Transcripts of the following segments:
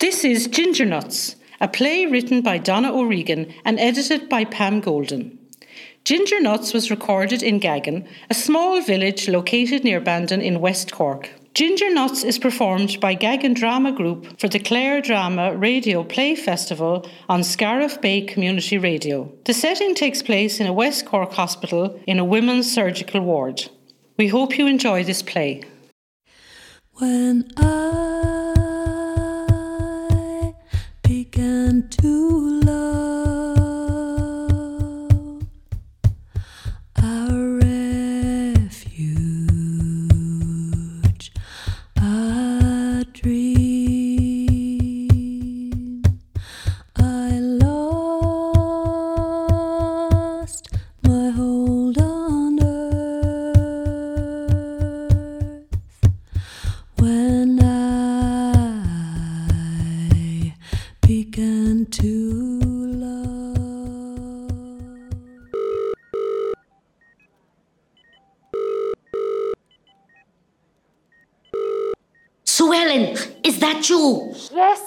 This is Ginger Nuts, a play written by Donna O'Regan and edited by Pam Golden. Ginger Nuts was recorded in Gaggin, a small village located near Bandon in West Cork. Ginger Nuts is performed by Gaggin Drama Group for the Clare Drama Radio Play Festival on Scariff Bay Community Radio. The setting takes place in a West Cork hospital in a women's surgical ward. We hope you enjoy this play. When I began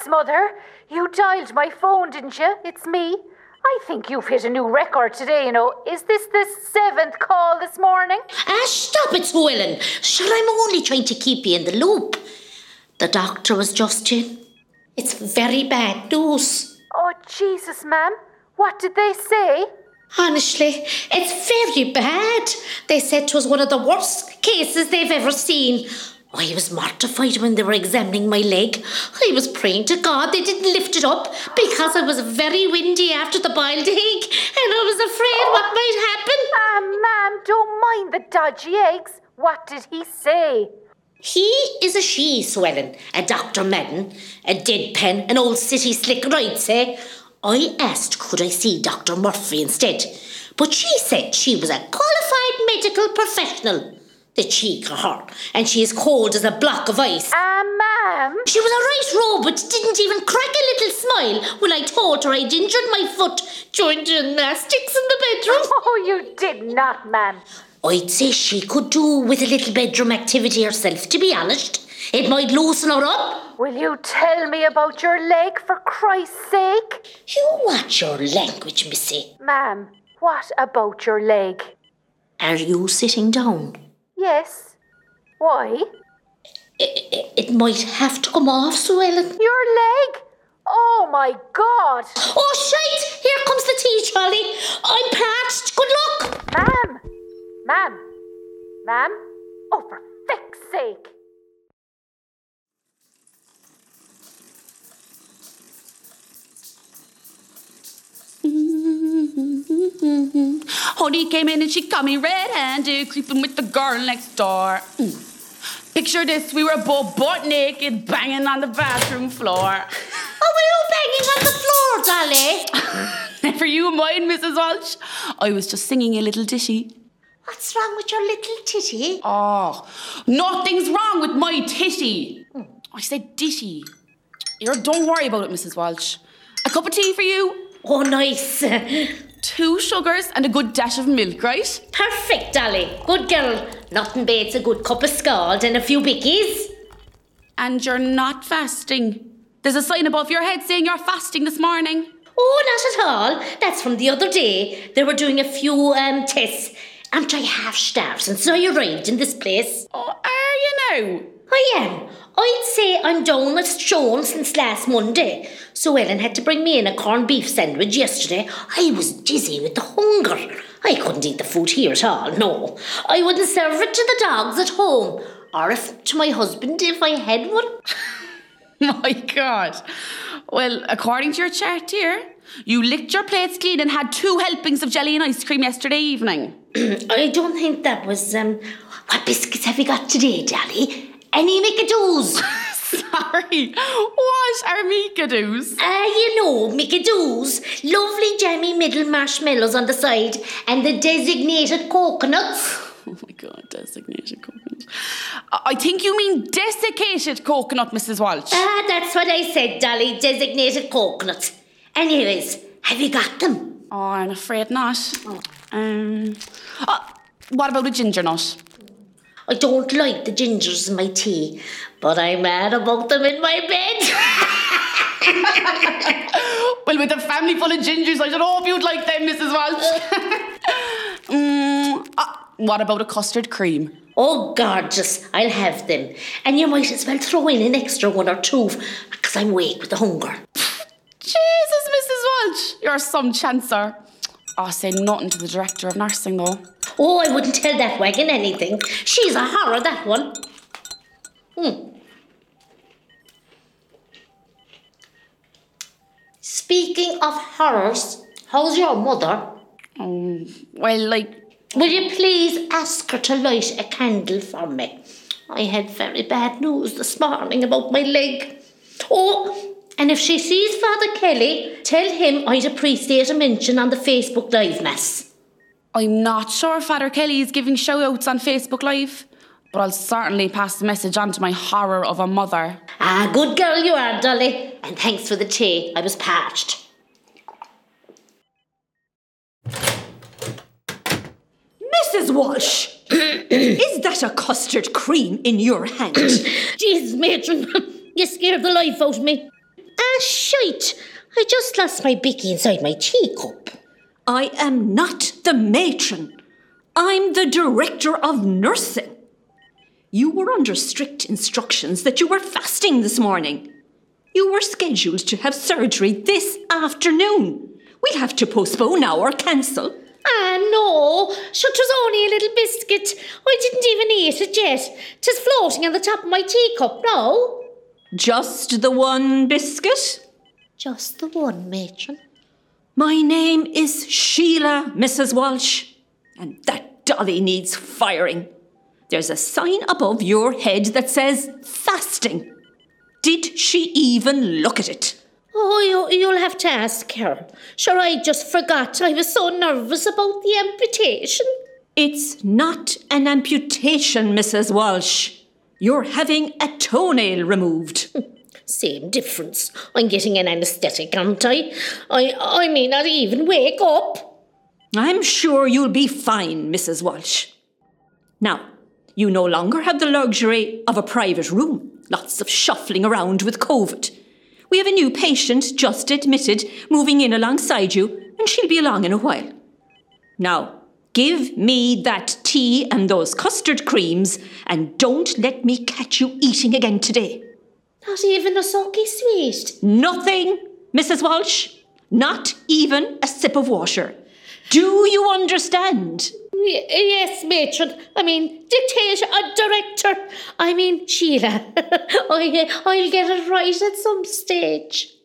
Mother. You dialed my phone, didn't you? It's me. I think you've hit a new record today, you know. Is this the seventh call this morning? Ah, stop it, Sue Ellen. Sure, I'm only trying to keep you in the loop. The doctor was just in. It's very bad news. Oh, Jesus, ma'am. What did they say? Honestly, it's very bad. They said it was one of the worst cases they've ever seen. I was mortified when they were examining my leg. I was praying to God they didn't lift it up because I was very windy after the boiled egg and I was afraid what might happen. Ah, ma'am, don't mind the dodgy eggs. What did he say? He is a she, Sue Ellen, a Dr. Madden, a deadpan, an old city slick right, say. I asked could I see Dr. Murphy instead, but she said she was a qualified medical professional. The cheek of her, and she is cold as a block of ice. Ah, ma'am. She was a right robot, didn't even crack a little smile when I told her I'd injured my foot during gymnastics in the bedroom. Oh, you did not, ma'am. I'd say she could do with a little bedroom activity herself, to be honest. It might loosen her up. Will you tell me about your leg for Christ's sake? You watch your language, missy. Ma'am, what about your leg? Are you sitting down? Yes. Why? It, it might have to come off, Sue Ellen. Your leg? Oh my god! Oh, shite! Here comes the tea, Charlie. I'm parched. Good luck. Ma'am! Ma'am! Ma'am? Oh, for feck's sake! Honey came in and she caught me red-handed, creeping with the girl next door. Mm. Picture this: we were both butt naked, banging on the bathroom floor. Oh, were all banging on the floor, Dolly? Never you mind, Mrs. Walsh. I was just singing a little ditty. What's wrong with your little titty? Oh, nothing's wrong with my titty. I said ditty. Here, don't worry about it, Mrs. Walsh. A cup of tea for you, Oh, nice. two sugars, and a good dash of milk, right? Perfect, Dolly. Good girl. Nothing beats a good cup of scald and a few bickies. And you're not fasting. There's a sign above your head saying you're fasting this morning. Oh, not at all. That's from the other day. They were doing a few um, tests. Aren't I half starved since I arrived in this place? Oh, are you now? I am. I'd say I'm down as shown since last Monday. Sue Ellen had to bring me in a corned beef sandwich yesterday. I was dizzy with the hunger. I couldn't eat the food here at all, no. I wouldn't serve it to the dogs at home. Or if to my husband if I had one. My God. Well, according to your chart here, you licked your plates clean and had two helpings of jelly and ice cream yesterday evening. I don't think that was um what biscuits have you got today, Dolly? Any Mickadoos? Sorry, what are Mikadoos? Ah, you know, Mickadoos. Lovely jammy middle marshmallows on the side and the designated coconuts. Oh my God, designated coconut. I I think you mean desiccated coconut, Mrs. Walsh. Ah, that's what I said, Dolly. Designated coconuts. Anyways, have you got them? Oh, I'm afraid not. Um, oh, what about a ginger nut? I don't like the gingers in my tea, but I'm mad about them in my bed. Well, with a family full of gingers, I should hope you'd like them, Mrs. Walsh. mm, ah, what about a custard cream? Oh, gorgeous. I'll have them. And you might as well throw in an extra one or two, because I'm weak with the hunger. Jesus, Mrs. Walsh, you're some chancer. I'll say nothing to the director of nursing, though. Oh, I wouldn't tell that wagon anything. She's a horror, that one. Hmm. Speaking of horrors, how's your mother? Oh, well, like, Will you please ask her to light a candle for me? I had very bad news this morning about my leg. Oh, and if she sees Father Kelly, tell him I'd appreciate a mention on the Facebook Live Mass. I'm not sure Father Kelly is giving shout outs on Facebook Live, but I'll certainly pass the message on to my horror of a mother. Ah, good girl you are, Dolly. And thanks for the tea. I was parched. Mrs. Walsh, is that a custard cream in your hand? Jesus, matron, you scared the life out of me. Ah, shite. I just lost my bicky inside my teacup. I am not the matron. I'm the director of nursing. You were under strict instructions that you were fasting this morning. You were scheduled to have surgery this afternoon. We'll have to postpone now or cancel. Ah, no. Sure, 'twas only a little biscuit. I didn't even eat it yet. 'Tis floating on the top of my teacup, no? Just the one biscuit? Just the one, matron. My name is Sheila, Mrs. Walsh, and that dolly needs firing. There's a sign above your head that says fasting. Did she even look at it? Oh, you, you'll have to ask her. Sure, I just forgot. I was so nervous about the amputation. It's not an amputation, Mrs. Walsh. You're having a toenail removed. Same difference. I'm getting an anaesthetic, aren't I? I, I may not even wake up. I'm sure you'll be fine, Mrs. Walsh. Now, you no longer have the luxury of a private room. Lots of shuffling around with COVID. We have a new patient just admitted moving in alongside you, and she'll be along in a while. Now, give me that tea and those custard creams, and don't let me catch you eating again today. Not even a sulky sweet. Nothing, Mrs. Walsh. Not even a sip of water. Do you understand? Y- yes, matron. I mean, dictator, uh, director. I mean, Sheila. I, I'll get it right at some stage.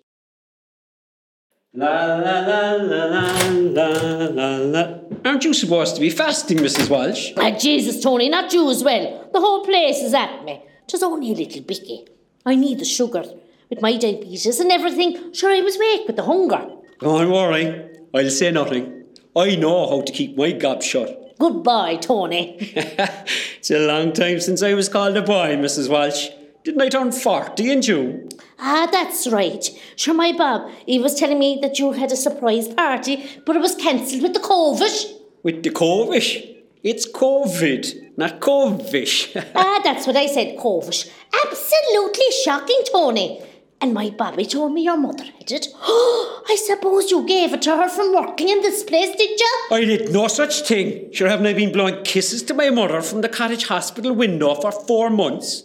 La la la la la la la la. Aren't you supposed to be fasting, Mrs. Walsh? Ah, Jesus, Tony, not you as well. The whole place is at me. Just only a little bicky. I need the sugar. With my diabetes and everything, sure I was weak with the hunger. Don't worry, I'll say nothing. I know how to keep my gob shut. Goodbye, Tony. it's a long time since I was called a boy, Mrs. Walsh. Didn't I turn 40 in June? Ah, that's right. Sure, my Bob, he was telling me that you had a surprise party, but it was cancelled with the COVID. With the COVID? It's COVID, not COVID. ah, that's what I said, COVID. Absolutely shocking, Tony. And my Bobby told me your mother had it. I suppose you gave it to her from working in this place, did you? I did no such thing. Sure, haven't I been blowing kisses to my mother from the cottage hospital window for four months?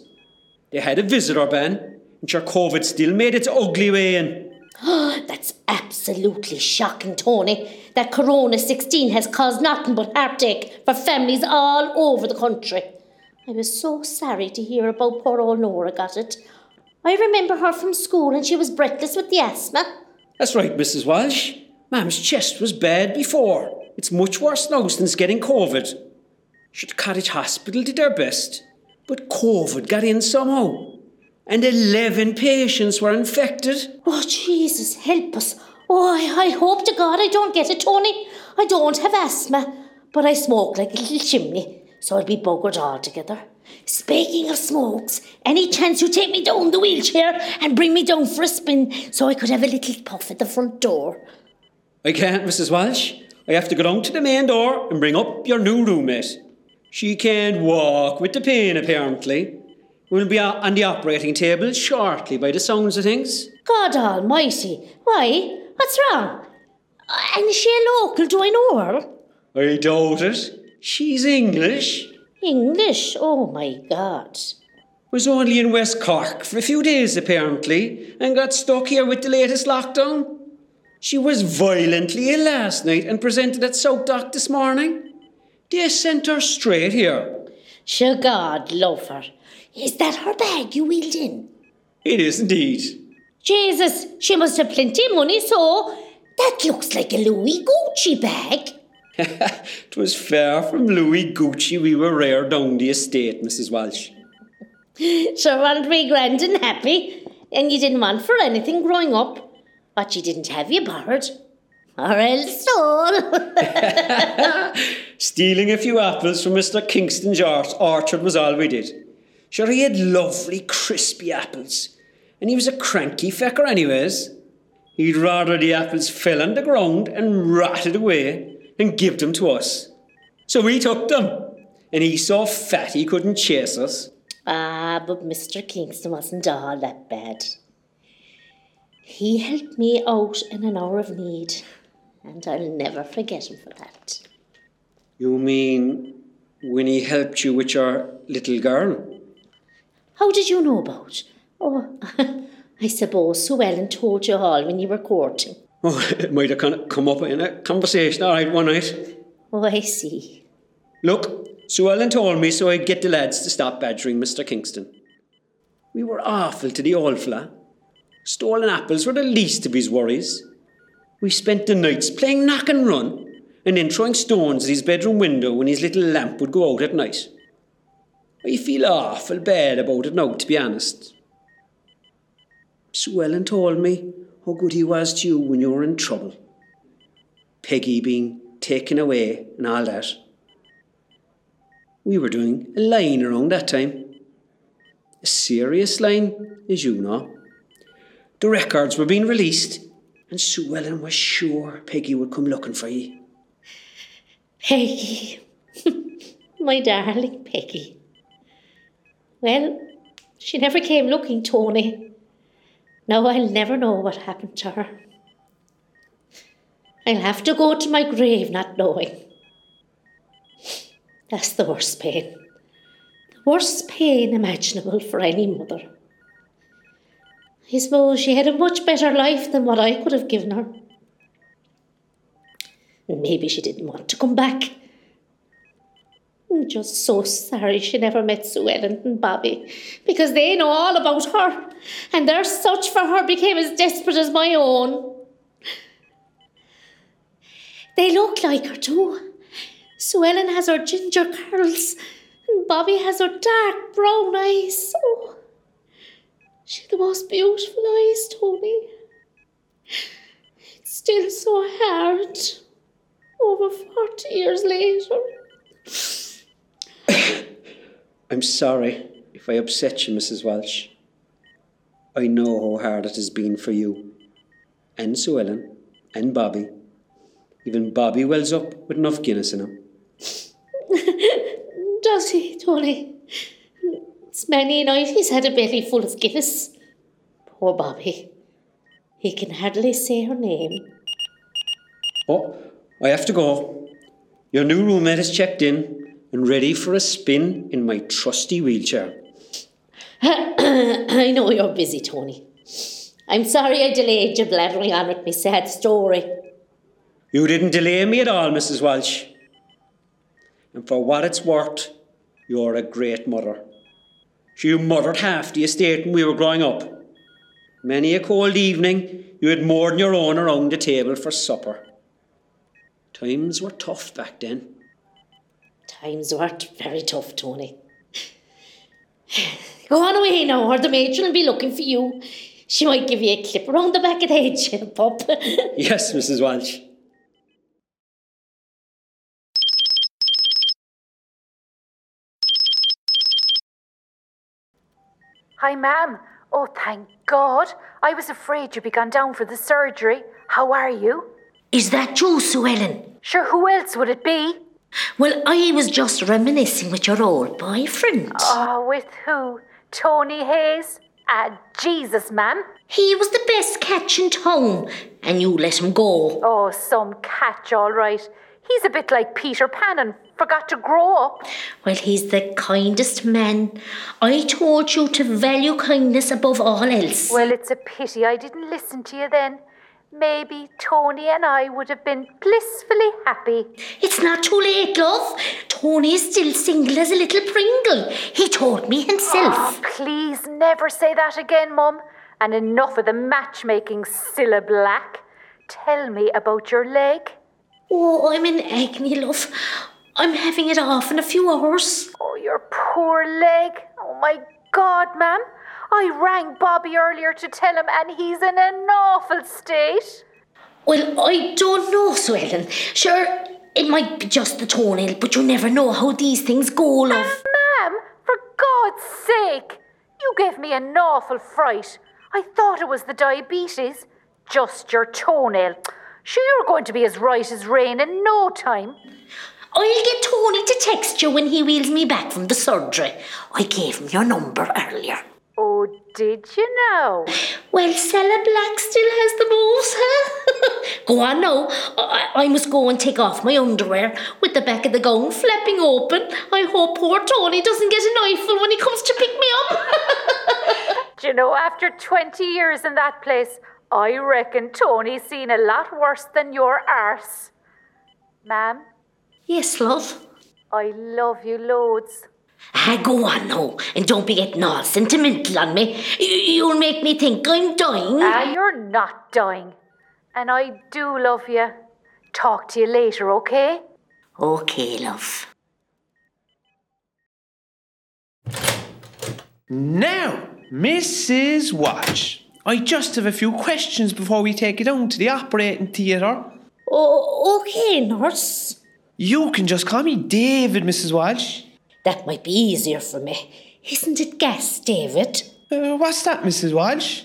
They had a visitor ban, and sure, COVID still made its ugly way in. That's absolutely shocking, Tony. That Corona 16 has caused nothing but heartache for families all over the country. I was so sorry to hear about poor old Nora got it. I remember her from school and she was breathless with the asthma. That's right, Mrs. Walsh. Mam's chest was bad before. It's much worse now since getting COVID. The cottage hospital did their best, but COVID got in somehow. And 11 patients were infected. Oh, Jesus, help us. Oh, I, I hope to God I don't get it, Tony. I don't have asthma, but I smoke like a little chimney, so I'll be buggered altogether. Speaking of smokes, any chance you take me down the wheelchair and bring me down for a spin so I could have a little puff at the front door? I can't, Mrs. Walsh. I have to go down to the main door and bring up your new roommate. She can't walk with the pain, apparently. We'll be on the operating table shortly by the sounds of things. God almighty, why? What's wrong? Uh, And is she a local? Do I know her? I doubt it. She's English. English? Oh my God. Was only in West Cork for a few days apparently and got stuck here with the latest lockdown. She was violently ill last night and presented at SouthDoc this morning. They sent her straight here. Sure, God love her. Is that her bag you wheeled in? It is indeed. Jesus, she must have plenty of money, so that looks like a Louis Gucci bag. 'Twas far from Louis Gucci we were rare down the estate, Mrs. Walsh. Sure, weren't we grand and happy? And you didn't want for anything growing up. but you didn't have, you borrowed. Or else stole. Stealing a few apples from Mr. Kingston's orchard was all we did. Sure, he had lovely, crispy apples. And he was a cranky fecker, anyways. He'd rather the apples fell on the ground and rotted away than give them to us. So we took them. And he so fat he couldn't chase us. ah, but Mr. Kingston wasn't all that bad. He helped me out in an hour of need, and I'll never forget him for that. You mean when he helped you with your little girl? How did you know about? Oh, I suppose Sue Ellen told you all when you were courting. Oh, it might have come up in a conversation, all right, one night. Oh, I see. Look, Sue Ellen told me so I'd get the lads to stop badgering Mr. Kingston. We were awful to the old fella. Stolen apples were the least of his worries. We spent the nights playing knock and run and then throwing stones at his bedroom window when his little lamp would go out at night. I feel awful bad about it now, to be honest. Sue Ellen told me how good he was to you when you were in trouble. Peggy being taken away and all that. We were doing a line around that time. A serious line, as you know. The records were being released, and Sue Ellen was sure Peggy would come looking for you. Peggy. My darling Peggy. Well, she never came looking, Tony. Now I'll never know what happened to her. I'll have to go to my grave not knowing. That's the worst pain. The worst pain imaginable for any mother. I suppose she had a much better life than what I could have given her. Maybe she didn't want to come back. I'm just so sorry she never met Sue Ellen and Bobby because they know all about her and their search for her became as desperate as my own. They look like her too. Sue Ellen has her ginger curls and Bobby has her dark brown eyes. Oh, she had the most beautiful eyes, Tony. It's still so hard over 40 years later. I'm sorry if I upset you, Mrs. Walsh. I know how hard it has been for you, and Sue Ellen, and Bobby. Even Bobby wells up with enough Guinness in him. Does he, Tony? It's many a night he's had a belly full of Guinness. Poor Bobby. He can hardly say her name. Oh, I have to go. Your new roommate is checked in and ready for a spin in my trusty wheelchair. I know you're busy, Tony. I'm sorry I delayed you blathering on with me sad story. You didn't delay me at all, Mrs. Walsh. And for what it's worth, you're a great mother. You mothered half the estate when we were growing up. Many a cold evening, you had more than your own around the table for supper. Times were tough back then. Times weren't very tough, Tony. Go on away now, or the matron will be looking for you. She might give you a clip around the back of the head, pup. Yes, Mrs. Walsh. Hi, ma'am. Oh, thank God. I was afraid you'd be gone down for the surgery. How are you? Is that you, Sue Ellen? Sure, who else would it be? Well, I was just reminiscing with your old boyfriend. Oh, with who? Tony Hayes? Ah, Jesus, ma'am. He was the best catch in town, and you let him go. Oh, some catch, all right. He's a bit like Peter Pan and forgot to grow up. Well, he's the kindest man. I told you to value kindness above all else. Well, it's a pity I didn't listen to you then. Maybe Tony and I would have been blissfully happy. It's not too late, love. Tony is still single as a little Pringle. He told me himself. Oh, please never say that again, Mum. And enough of the matchmaking, Cilla Black. Tell me about your leg. Oh, I'm in agony, love. I'm having it off in a few hours. Oh, your poor leg. Oh, my God, ma'am. I rang Bobby earlier to tell him, and he's in an awful state. Well, I don't know, Sue Ellen. Sure, it might be just the toenail, but you never know how these things go, love. Ah, ma'am, for God's sake, you gave me an awful fright. I thought it was the diabetes. Just your toenail. Sure, you're going to be as right as rain in no time. I'll get Tony to text you when he wheels me back from the surgery. I gave him your number earlier. Oh, did you know? Well, Stella Black still has the moves, huh? go on now. I, I must go and take off my underwear with the back of the gown flapping open. I hope poor Tony doesn't get an eyeful when he comes to pick me up. Do you know, after 20 years in that place, I reckon Tony's seen a lot worse than your arse. Ma'am, yes, love. I love you loads. Ah, go on now, and don't be getting all sentimental on me. You- You'll make me think I'm dying. Ah, you're not dying. And I do love you. Talk to you later, okay? Okay, love. Now, Mrs. Walsh, I just have a few questions before we take you down to the operating theatre. Oh, okay, nurse. You can just call me David, Mrs. Walsh. That might be easier for me. Isn't it gas, David? Uh, what's that, Mrs. Walsh?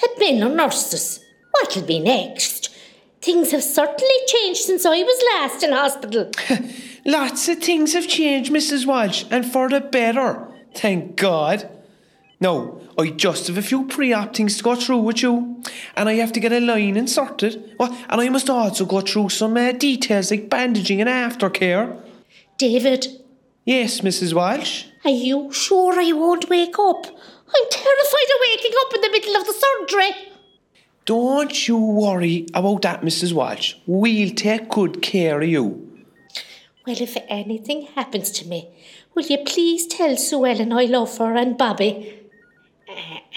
That men are nurses. What'll be next? Things have certainly changed since I was last in hospital. Lots of things have changed, Mrs. Walsh, and for the better. Thank God. No, I just have a few pre-op things to go through with you, and I have to get a line inserted. Well, and I must also go through some uh, details like bandaging and aftercare. David, Yes, Mrs. Walsh. are you sure I won't wake up? I'm terrified of waking up in the middle of the surgery. Don't you worry about that, Mrs. Walsh. We'll take good care of you. Well, if anything happens to me, will you please tell Sue Ellen I love her and Bobby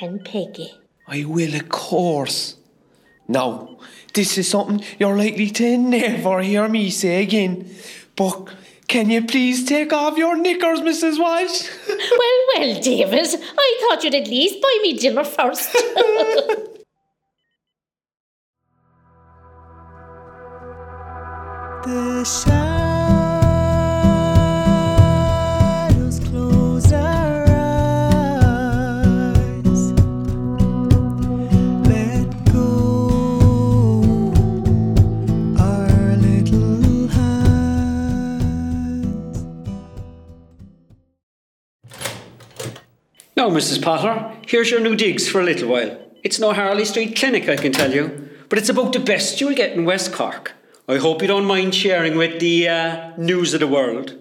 and Peggy? I will, of course. Now, this is something you're likely to never hear me say again. But can you please take off your knickers, Mrs. Walsh? well, well, David, I thought you'd at least buy me dinner first. The Now, Mrs. Potter, here's your new digs for a little while. It's no Harley Street clinic, I can tell you, but it's about the best you'll get in West Cork. I hope you don't mind sharing with the uh, news of the world,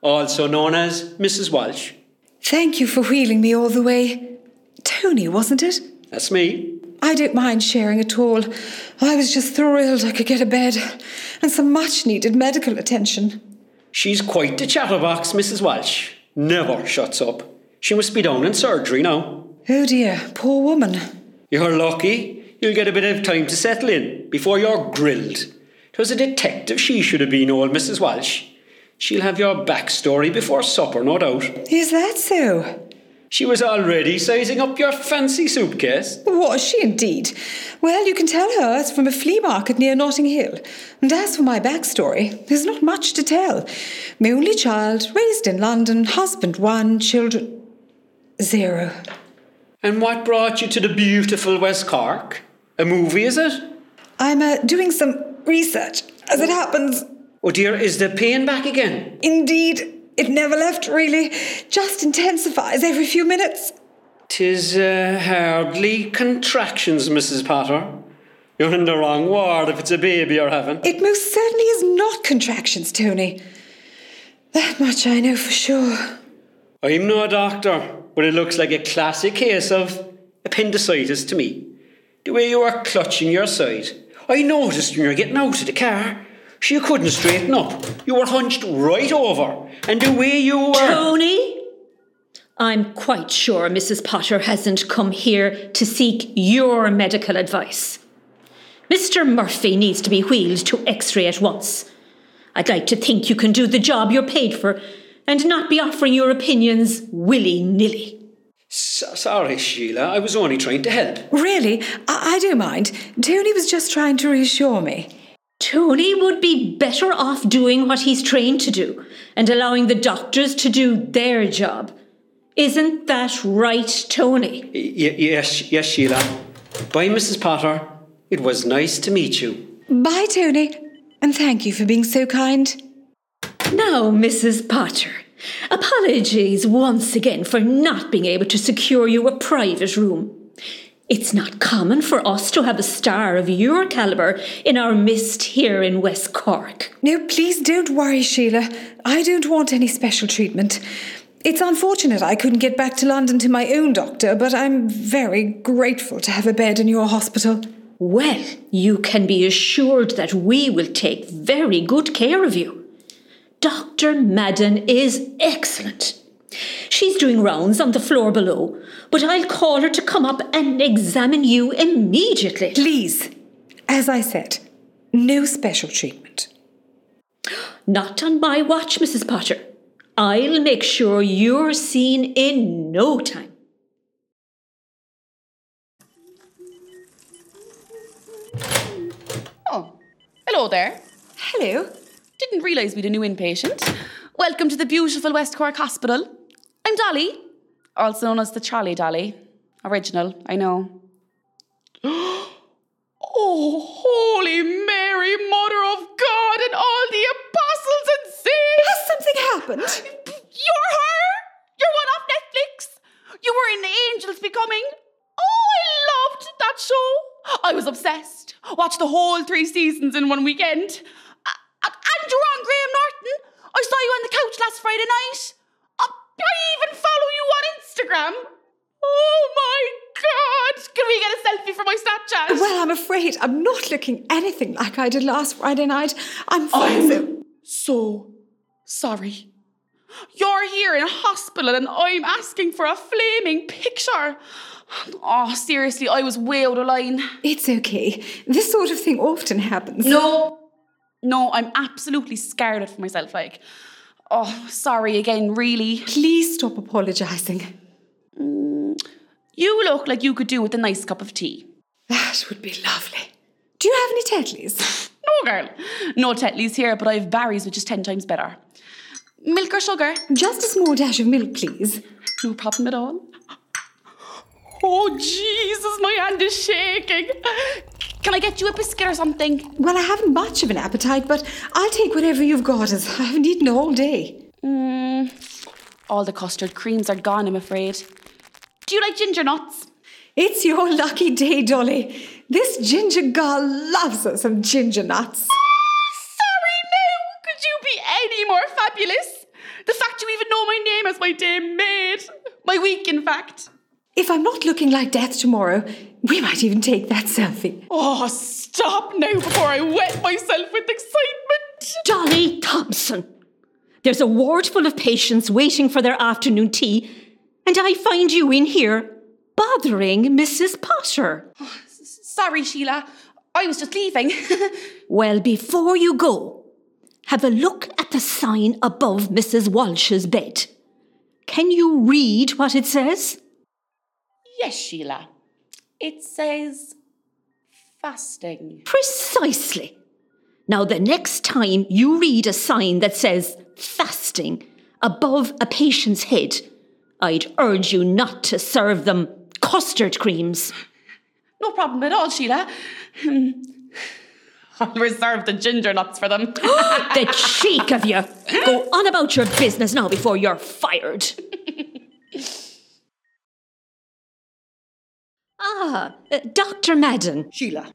also known as Mrs. Walsh. Thank you for wheeling me all the way. Tony, wasn't it? That's me. I don't mind sharing at all. I was just thrilled I could get a bed and some much needed medical attention. She's quite the chatterbox, Mrs. Walsh. Never shuts up. She must be down in surgery now. Oh dear, poor woman. You're lucky. You'll get a bit of time to settle in before you're grilled. 'Twas a detective she should have been, old Mrs. Walsh. She'll have your backstory before supper, no doubt. Is that so? She was already sizing up your fancy suitcase. Was she indeed? Well, you can tell her it's from a flea market near Notting Hill. And as for my backstory, there's not much to tell. My only child, raised in London, husband one, children zero. And what brought you to the beautiful West Cork? A movie, is it? I'm uh, doing some research, as it happens. Oh dear, is the pain back again? Indeed, it never left really, just intensifies every few minutes. Tis uh, hardly contractions, Mrs. Potter. You're in the wrong ward if it's a baby you're having. It most certainly is not contractions, Tony. That much I know for sure. I'm no doctor, but it looks like a classic case of appendicitis to me. The way you were clutching your side. I noticed when you were getting out of the car. You couldn't straighten up. You were hunched right over. And the way you were. Tony? I'm quite sure Mrs. Potter hasn't come here to seek your medical advice. Mr. Murphy needs to be wheeled to x ray at once. I'd like to think you can do the job you're paid for and not be offering your opinions willy nilly. S- sorry, Sheila. I was only trying to help. Really? I, I don't mind. Tony was just trying to reassure me. Tony would be better off doing what he's trained to do and allowing the doctors to do their job. Isn't that right, Tony? Y- yes, yes, Sheila. Bye, Mrs. Potter. It was nice to meet you. Bye, Tony. And thank you for being so kind. Now, Mrs. Potter, apologies once again for not being able to secure you a private room. It's not common for us to have a star of your calibre in our midst here in West Cork. No, please don't worry, Sheila. I don't want any special treatment. It's unfortunate I couldn't get back to London to my own doctor, but I'm very grateful to have a bed in your hospital. Well, you can be assured that we will take very good care of you. Dr. Madden is excellent. She's doing rounds on the floor below, but I'll call her to come up and examine you immediately. Please, as I said, no special treatment. Not on my watch, Mrs. Potter. I'll make sure you're seen in no time. Oh, hello there. Hello. Didn't realise we'd a new inpatient. Welcome to the beautiful West Cork Hospital. I'm Dolly, also known as the Charlie Dolly. Original, I know. Oh, Holy Mary, Mother of God, and all the apostles and saints! Has something happened? You're her! You're one off Netflix! You were in The Angels Becoming. Oh, I loved that show. I was obsessed. Watched the whole three seasons in one weekend. A- a- and you're on Graham Norton. I saw you on the couch last Friday night. I even follow you on Instagram. Oh my God! Can we get a selfie for my Snapchat? Well, I'm afraid I'm not looking anything like I did last Friday night. I'm. I'm so sorry. You're here in a hospital and I'm asking for a flaming picture. Oh, seriously, I was way out of line. It's okay. This sort of thing often happens. No. No, I'm absolutely scared of myself. Like, oh, sorry again, really. Please stop apologising. Mm, you look like you could do with a nice cup of tea. That would be lovely. Do you have any Tetleys? No, girl. No Tetleys here, but I have Barry's, which is ten times better. Milk or sugar? Just a small dash of milk, please. No problem at all. Oh, Jesus, my hand is shaking. Can I get you a biscuit or something? Well, I haven't much of an appetite, but I'll take whatever you've got as I haven't eaten all day. Mm, all the custard creams are gone, I'm afraid. Do you like ginger nuts? It's your lucky day, Dolly. This ginger girl loves her some ginger nuts. Sorry, no. Could you be any more fabulous? The fact you even know my name as my day maid. My week, in fact. If I'm not looking like death tomorrow, we might even take that selfie. Oh, stop now before I wet myself with excitement. Dolly Thompson. There's a ward full of patients waiting for their afternoon tea, and I find you in here bothering Mrs. Potter. Oh, sorry, Sheila. I was just leaving. Well, before you go, have a look at the sign above Mrs. Walsh's bed. Can you read what it says? Yes, Sheila. It says fasting. Precisely. Now, the next time you read a sign that says fasting above a patient's head, I'd urge you not to serve them custard creams. No problem at all, Sheila. I'll reserve the ginger nuts for them. The cheek of you! Go on about your business now before you're fired. Ah, uh, Dr. Madden. Sheila.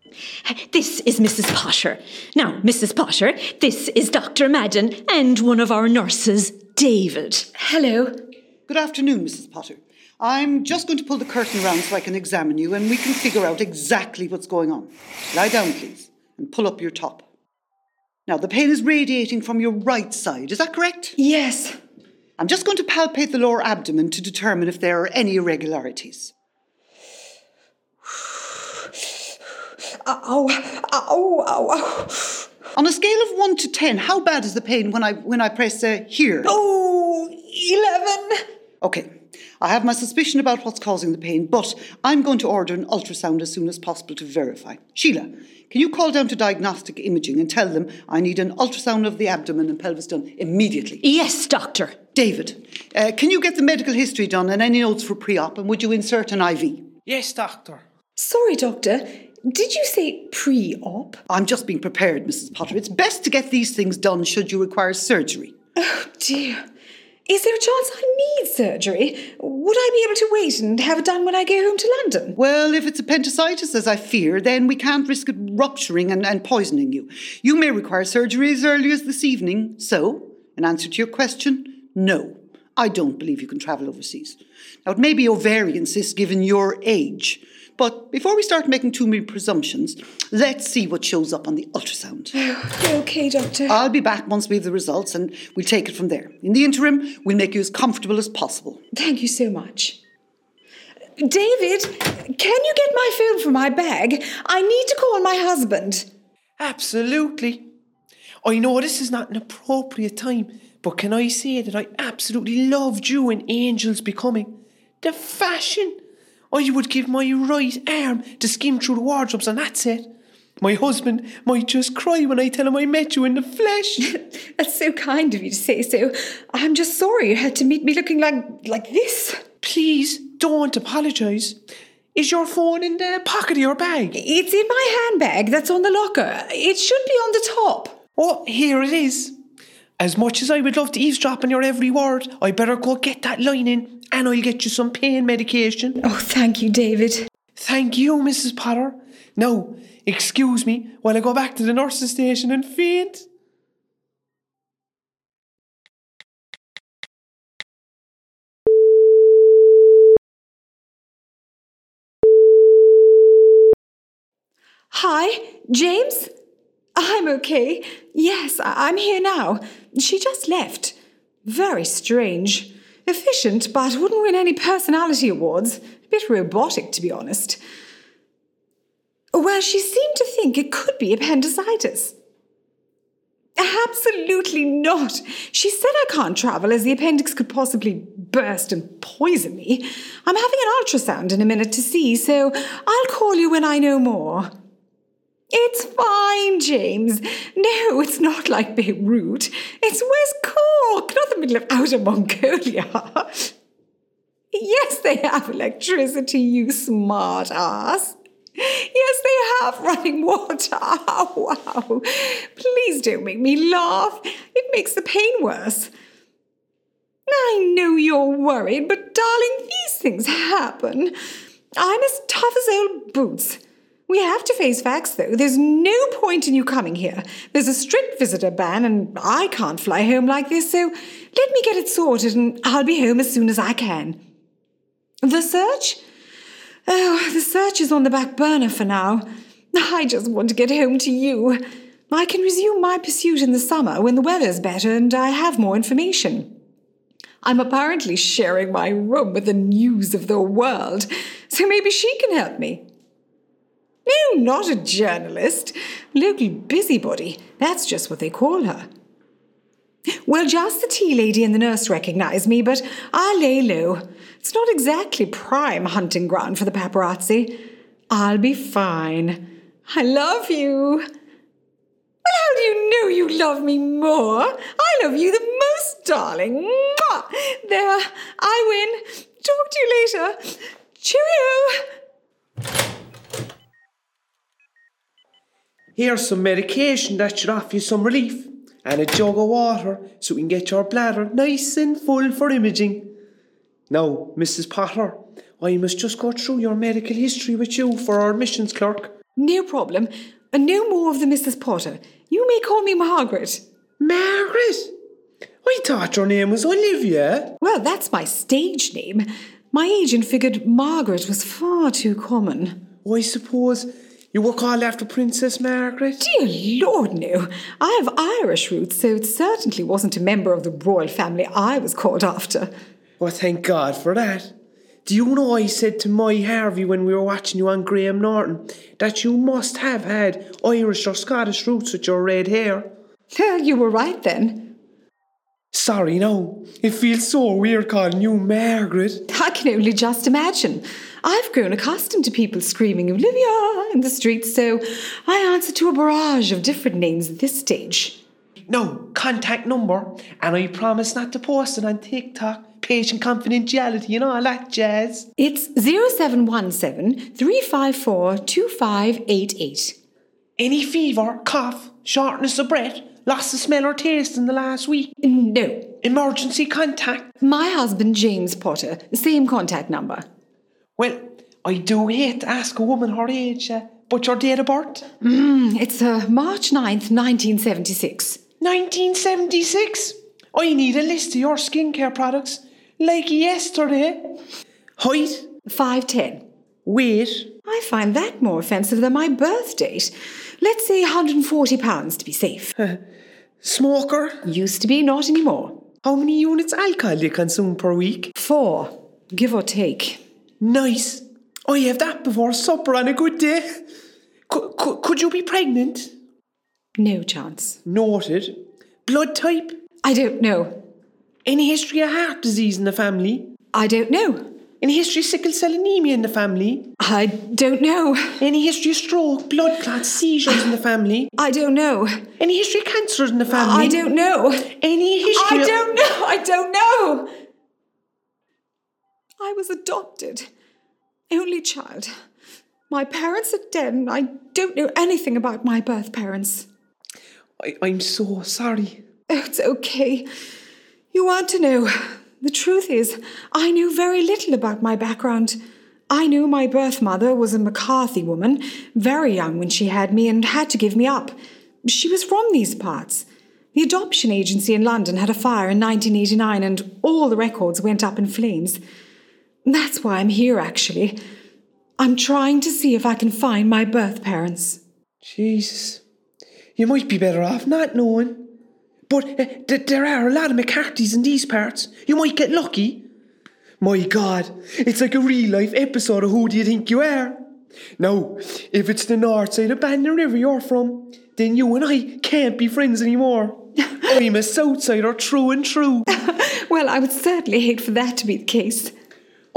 This is Mrs. Potter. Now, Mrs. Potter, this is Dr. Madden and one of our nurses, David. Hello. Good afternoon, Mrs. Potter. I'm just going to pull the curtain around so I can examine you and we can figure out exactly what's going on. Lie down, please, and pull up your top. Now, the pain is radiating from your right side, is that correct? Yes. I'm just going to palpate the lower abdomen to determine if there are any irregularities. Ow, ow, ow, ow. On a scale of 1 to 10, how bad is the pain when I, when I press uh, here? Oh, 11. Okay, I have my suspicion about what's causing the pain, but I'm going to order an ultrasound as soon as possible to verify. Sheila, can you call down to diagnostic imaging and tell them I need an ultrasound of the abdomen and pelvis done immediately? Yes, doctor. David, uh, can you get the medical history done and any notes for pre op, and would you insert an IV? Yes, doctor. Sorry, Doctor. Did you say pre op? I'm just being prepared, Mrs. Potter. It's best to get these things done should you require surgery. Oh, dear. Is there a chance I need surgery? Would I be able to wait and have it done when I go home to London? Well, if it's appendicitis, as I fear, then we can't risk it rupturing and, and poisoning you. You may require surgery as early as this evening. So, in answer to your question, no. I don't believe you can travel overseas. Now, it may be ovarian cyst given your age, but before we start making too many presumptions, let's see what shows up on the ultrasound. Okay, Doctor. I'll be back once we have the results and we'll take it from there. In the interim, we'll make you as comfortable as possible. Thank you so much. David, can you get my phone from my bag? I need to call my husband. Absolutely. I know this is not an appropriate time, but can I say that I absolutely loved you in Angels Becoming? The fashion! I would give my right arm to skim through the wardrobes on that set. My husband might just cry when I tell him I met you in the flesh. That's so kind of you to say so. I'm just sorry you had to meet me looking like like this. Please don't apologise. Is your phone in the pocket of your bag? It's in my handbag that's on the locker. It should be on the top. Oh, here it is. As much as I would love to eavesdrop on your every word, I better go get that line in and I'll get you some pain medication. Oh, thank you, David. Thank you, Mrs. Potter. Now, excuse me while I go back to the nurse's station and faint. Hi, James? I'm okay. Yes, I- I'm here now. She just left. Very strange. Efficient, but wouldn't win any personality awards. A bit robotic, to be honest. Well, she seemed to think it could be appendicitis. Absolutely not. She said I can't travel as the appendix could possibly burst and poison me. I'm having an ultrasound in a minute to see, so I'll call you when I know more. It's fine, James. No, it's not like Beirut. It's West Cork, not the middle of outer Mongolia. yes, they have electricity, you smart ass. Yes, they have running water. Oh, wow. Please don't make me laugh. It makes the pain worse. I know you're worried, but darling, these things happen. I'm as tough as old boots. We have to face facts, though. There's no point in you coming here. There's a strict visitor ban, and I can't fly home like this, so let me get it sorted, and I'll be home as soon as I can. The search? Oh, the search is on the back burner for now. I just want to get home to you. I can resume my pursuit in the summer when the weather's better and I have more information. I'm apparently sharing my room with the news of the world, so maybe she can help me. No, not a journalist. Local busybody. That's just what they call her. Well, just the tea lady and the nurse recognise me, but I'll lay low. It's not exactly prime hunting ground for the paparazzi. I'll be fine. I love you. Well, how do you know you love me more? I love you the most, darling. Mwah! There, I win. Talk to you later. Cheerio. Here's some medication that should offer you some relief, and a jug of water so we can get your bladder nice and full for imaging. Now, Mrs. Potter, I must just go through your medical history with you for our admissions clerk. No problem. And no more of the Mrs. Potter. You may call me Margaret. Margaret? I thought your name was Olivia. Well, that's my stage name. My agent figured Margaret was far too common. I suppose you were called after Princess Margaret. Dear Lord, no. I have Irish roots, so it certainly wasn't a member of the royal family I was called after. Well, thank God for that. Do you know I said to my Harvey when we were watching you on Graham Norton that you must have had Irish or Scottish roots with your red hair? Well, you were right then. Sorry, no. It feels so weird calling you Margaret. I can only just imagine. I've grown accustomed to people screaming Olivia in the streets, so I answer to a barrage of different names at this stage. No, contact number, and I promise not to post it on TikTok. Patient confidentiality and all that jazz. It's 0717 354 2588. Any fever, cough, shortness of breath, loss of smell or taste in the last week? No. Emergency contact? My husband, James Potter, same contact number. Well, I do hate to ask a woman her age, uh, but your date of birth? Mm, it's uh, March 9th, 1976. 1976? I need a list of your skincare products, like yesterday. Height? 5'10. Weight? I find that more offensive than my birth date. Let's say 140 pounds to be safe. Smoker? Used to be, not anymore. How many units alcohol do you consume per week? Four, give or take. Nice. Oh, I have that before supper on a good day. Could, could, could you be pregnant? No chance. Noted. Blood type? I don't know. Any history of heart disease in the family? I don't know. Any history of sickle cell anemia in the family? I don't know. Any history of stroke, blood clots, seizures in the family? I don't know. Any history of cancer in the family? I don't know. Any history I of- don't know. I don't know. I was adopted. Only child. My parents are dead, and I don't know anything about my birth parents. I, I'm so sorry. Oh, it's okay. You want to know. The truth is, I knew very little about my background. I knew my birth mother was a McCarthy woman, very young when she had me and had to give me up. She was from these parts. The adoption agency in London had a fire in 1989 and all the records went up in flames. That's why I'm here, actually. I'm trying to see if I can find my birth parents. Jesus. You might be better off not knowing. But uh, th- there are a lot of McCarthy's in these parts. You might get lucky. My God, it's like a real life episode of Who Do You Think You Are? Now, if it's the north side of Bandon River you're from, then you and I can't be friends anymore. I'm a south sider true and true. Well, I would certainly hate for that to be the case.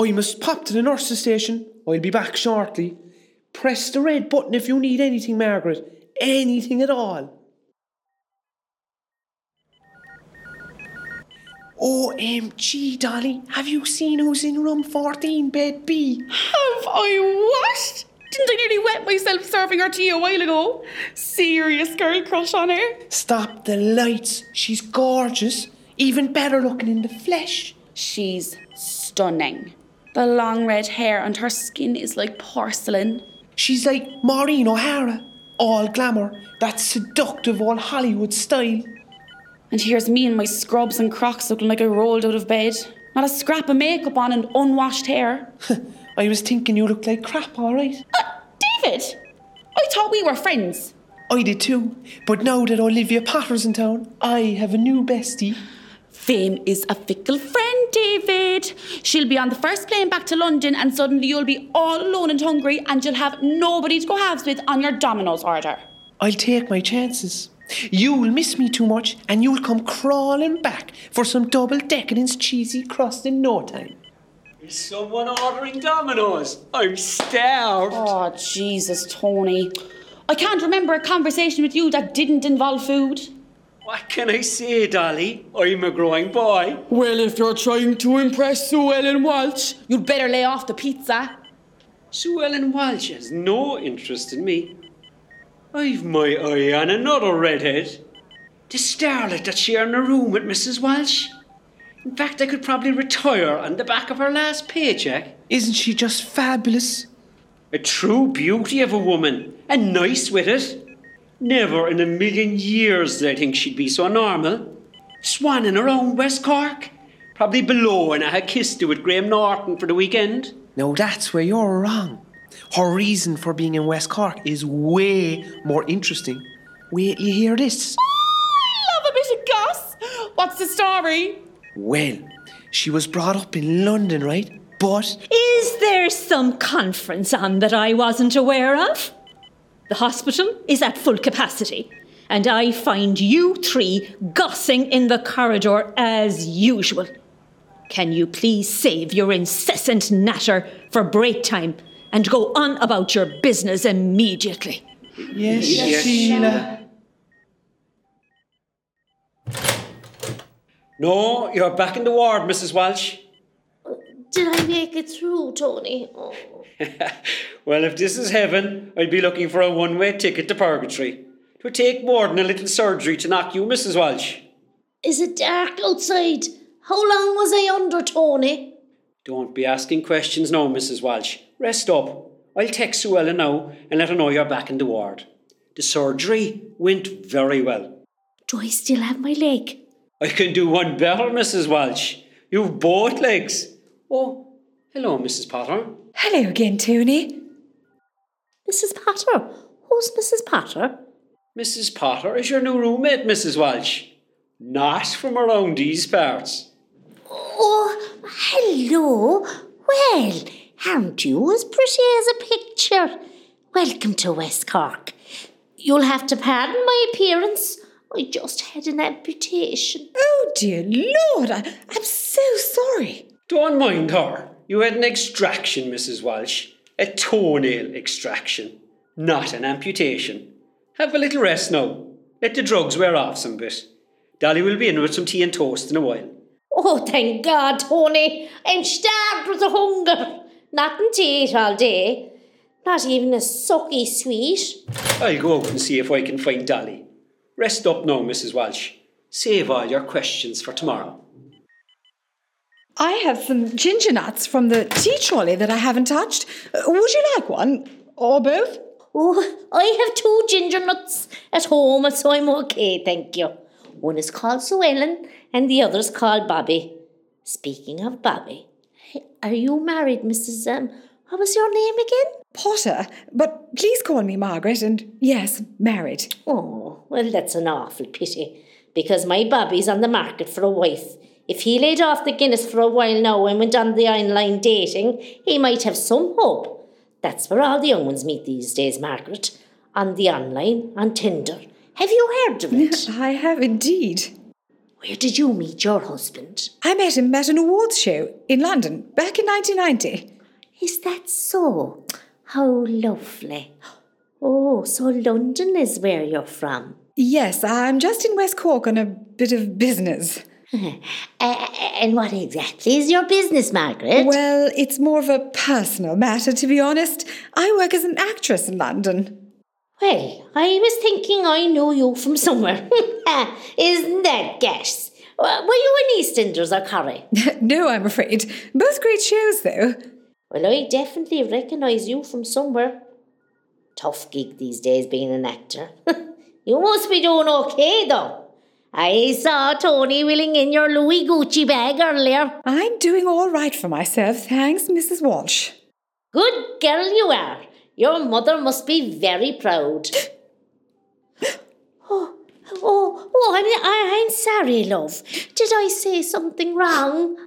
I must pop to the nurse's station. I'll be back shortly. Press the red button if you need anything, Margaret. Anything at all. OMG, Dolly, have you seen who's in room 14, bed B? Have I what? Didn't I nearly wet myself serving her tea a while ago? Serious girl crush on her? Stop the lights. She's gorgeous. Even better looking in the flesh. She's stunning. The long red hair and her skin is like porcelain. She's like Maureen O'Hara. All glamour. That seductive old Hollywood style. And here's me in my scrubs and crocs looking like I rolled out of bed. Not a scrap of makeup on and unwashed hair. I was thinking you looked like crap, alright. Uh, David! I thought we were friends. I did too. But now that Olivia Potter's in town, I have a new bestie. Fame is a fickle friend, David. She'll be on the first plane back to London, and suddenly you'll be all alone and hungry, and you'll have nobody to go halves with on your Domino's order. I'll take my chances. You'll miss me too much, and you'll come crawling back for some double decadence cheesy crust in no time. Is someone ordering Domino's? I'm starved. Oh, Jesus, Tony. I can't remember a conversation with you that didn't involve food. What can I say, Dolly? I'm a growing boy. Well, if you're trying to impress Sue Ellen Walsh, you'd better lay off the pizza. Sue Ellen Walsh has no interest in me. I've my eye on another redhead. The starlet that's sharing a room with Mrs. Walsh. In fact, I could probably retire on the back of her last paycheck Isn't she just fabulous? A true beauty of a woman, and nice with it. Never in a million years did I think she'd be so normal. Swan in her own West Cork. Probably below and I had kissed her with Graham Norton for the weekend. No, that's where you're wrong. Her reason for being in West Cork is way more interesting. Wait you hear this. Oh, I love a bit of goss. What's the story? Well, she was brought up in London, right? But Is there some conference on that I wasn't aware of? The hospital is at full capacity, and I find you three gossing in the corridor as usual. Can you please save your incessant natter for break time and go on about your business immediately? yes, Sheila. No, you're back in the ward, Mrs. Walsh. Did I make it through, Tony? Oh. Well, if this is heaven, I'd be looking for a one way ticket to purgatory. It would take more than a little surgery to knock you, Mrs. Walsh. Is it dark outside? How long was I under, Tony? Don't be asking questions now, Mrs. Walsh. Rest up. I'll text Sue Ellen now and let her know you're back in the ward. The surgery went very well. Do I still have my leg? I can do one better, Mrs. Walsh. You've both legs. Oh, hello, Mrs. Potter. Hello again, Tony. Mrs. Potter? Who's Mrs. Potter? Mrs. Potter is your new roommate, Mrs. Walsh. Not from around these parts. Oh, hello. Well, aren't you as pretty as a picture? Welcome to West Cork. You'll have to pardon my appearance. I just had an amputation. Oh, dear Lord, I, I'm so sorry. Don't mind her. You had an extraction, Mrs. Walsh. A toenail extraction, not an amputation. Have a little rest now. Let the drugs wear off some bit. Dolly will be in with some tea and toast in a while. Oh, thank God, Tony. I'm starved with the hunger. Nothing to eat all day. Not even a sucky sweet. I'll go out and see if I can find Dolly. Rest up now, Mrs. Walsh. Save all your questions for tomorrow. I have some ginger nuts from the tea trolley that I haven't touched. Uh, Would you like one? Or both? Oh, I have two ginger nuts at home, so I'm okay, thank you. One is called Sue Ellen, and the other's called Bobby. Speaking of Bobby, are you married, Mrs. Um, what was your name again? Potter. But please call me Margaret, and yes, married. Oh, well, that's an awful pity, because my Bobby's on the market for a wife. If he laid off the Guinness for a while now and went on the online dating, he might have some hope. That's where all the young ones meet these days, Margaret. On the online, on Tinder. Have you heard of it? I have indeed. Where did you meet your husband? I met him at an awards show in London back in 1990. Is that so? How lovely. Oh, so London is where you're from. Yes, I'm just in West Cork on a bit of business. And what exactly is your business, Margaret? Well, it's more of a personal matter, to be honest. I work as an actress in London. Well, I was thinking I knew you from somewhere. Isn't that gas? Uh, Were you in EastEnders or Corrie? no, I'm afraid. Both great shows, though. Well, I definitely recognise you from somewhere. Tough gig these days being an actor. you must be doing okay, though. I saw Tony wheeling in your Louis Gucci bag earlier. I'm doing all right for myself, thanks, Mrs. Walsh. Good girl you are. Your mother must be very proud. oh, oh, oh, I'm, I, I'm sorry, love. Did I say something wrong?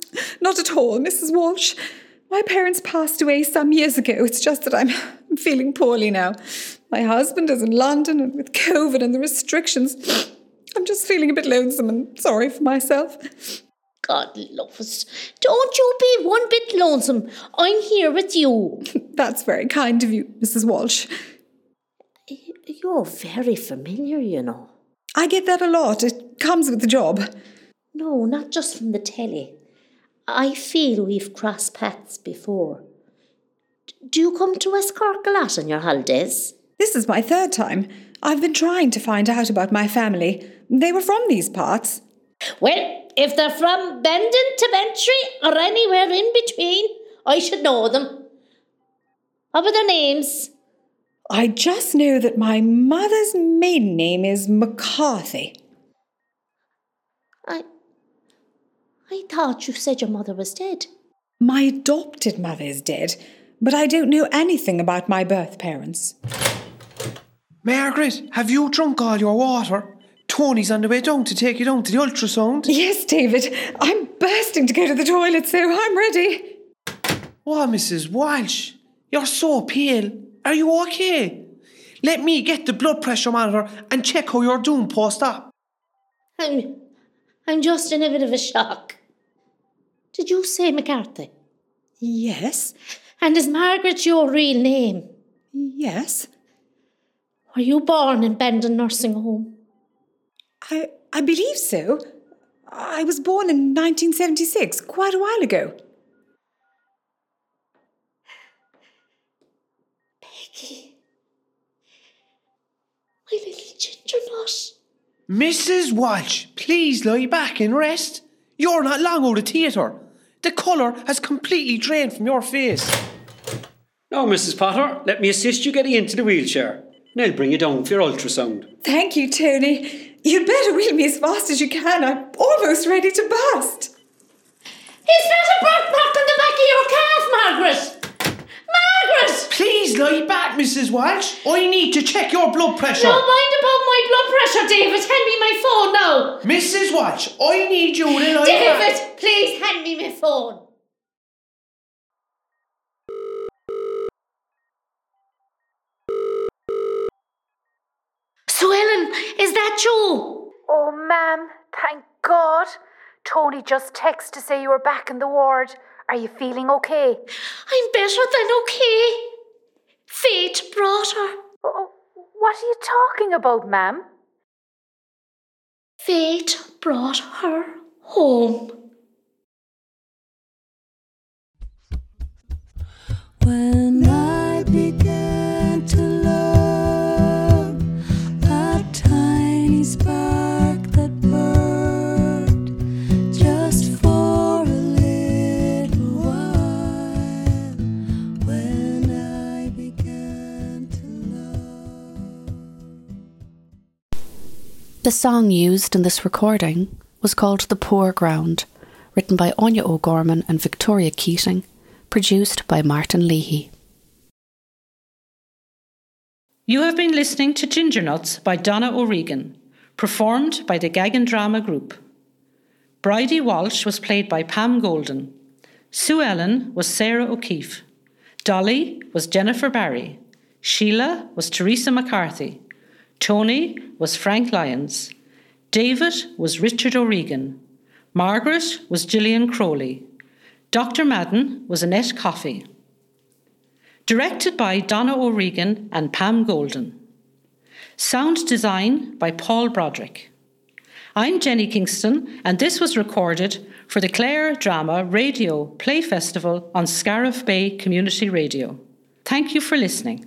Not at all, Mrs. Walsh. My parents passed away some years ago. It's just that I'm feeling poorly now. My husband is in London, and with COVID and the restrictions, I'm just feeling a bit lonesome and sorry for myself. God love us. Don't you be one bit lonesome. I'm here with you. That's very kind of you, Mrs. Walsh. You're very familiar, you know. I get that a lot. It comes with the job. No, not just from the telly. I feel we've crossed paths before. Do you come to West Cork a lot on your holidays? This is my third time. I've been trying to find out about my family. They were from these parts. Well, if they're from Bandon to Bantry or anywhere in between, I should know them. What were their names? I just know that my mother's maiden name is McCarthy. I. I thought you said your mother was dead. My adopted mother is dead, but I don't know anything about my birth parents. Margaret, have you drunk all your water? Tony's on the way down to take you down to the ultrasound. Yes, David, I'm bursting to go to the toilet, so I'm ready. What, Mrs. Walsh? You're so pale. Are you okay? Let me get the blood pressure monitor and check how you're doing post op. I'm. I'm just in a bit of a shock. Did you say McCarthy? Yes, And is Margaret your real name? yes. Were you born in Bandon Nursing Home? I, I believe so. I was born in 1976, quite a while ago. Peggy. My little ginger nut. Mrs. Walsh, please lie back and rest. You're not long out of theatre. The colour has completely drained from your face. Now, Mrs. Potter, let me assist you getting into the wheelchair. And I'll bring you down for your ultrasound. Thank you, Tony. You'd better wheel me as fast as you can. I'm almost ready to burst. Is that a brock rock on the back of your calf, Margaret? Margaret! Please lie back, Mrs. Walsh. I need to check your blood pressure. Don't mind about my blood pressure, David. Hand me my phone now. Mrs. Walsh, I need you to lie back. David, please hand me my phone. So, Ellen, is that you? Oh, ma'am, thank God. Tony just texted to say you were back in the ward. Are you feeling okay? I'm better than okay. Fate brought her. Oh, what are you talking about, ma'am? Fate brought her home. The song used in this recording was called The Poor Ground, written by Aine O'Gorman and Victoria Keating, produced by Martin Leahy. You have been listening to Ginger Nuts by Donna O'Regan, performed by the Gaggin Drama Group. Bridie Walsh was played by Pam Golden. Sue Ellen was Sarah O'Keefe. Dolly was Jennifer Barry. Sheila was Teresa McCarthy. Tony was Frank Lyons. David was Richard O'Regan. Margaret was Gillian Crowley. Dr. Madden was Annette Coffey. Directed by Donna O'Regan and Pam Golden. Sound design by Paul Broderick. I'm Jenny Kingston, and this was recorded for the Clare Drama Radio Play Festival on Scariff Bay Community Radio. Thank you for listening.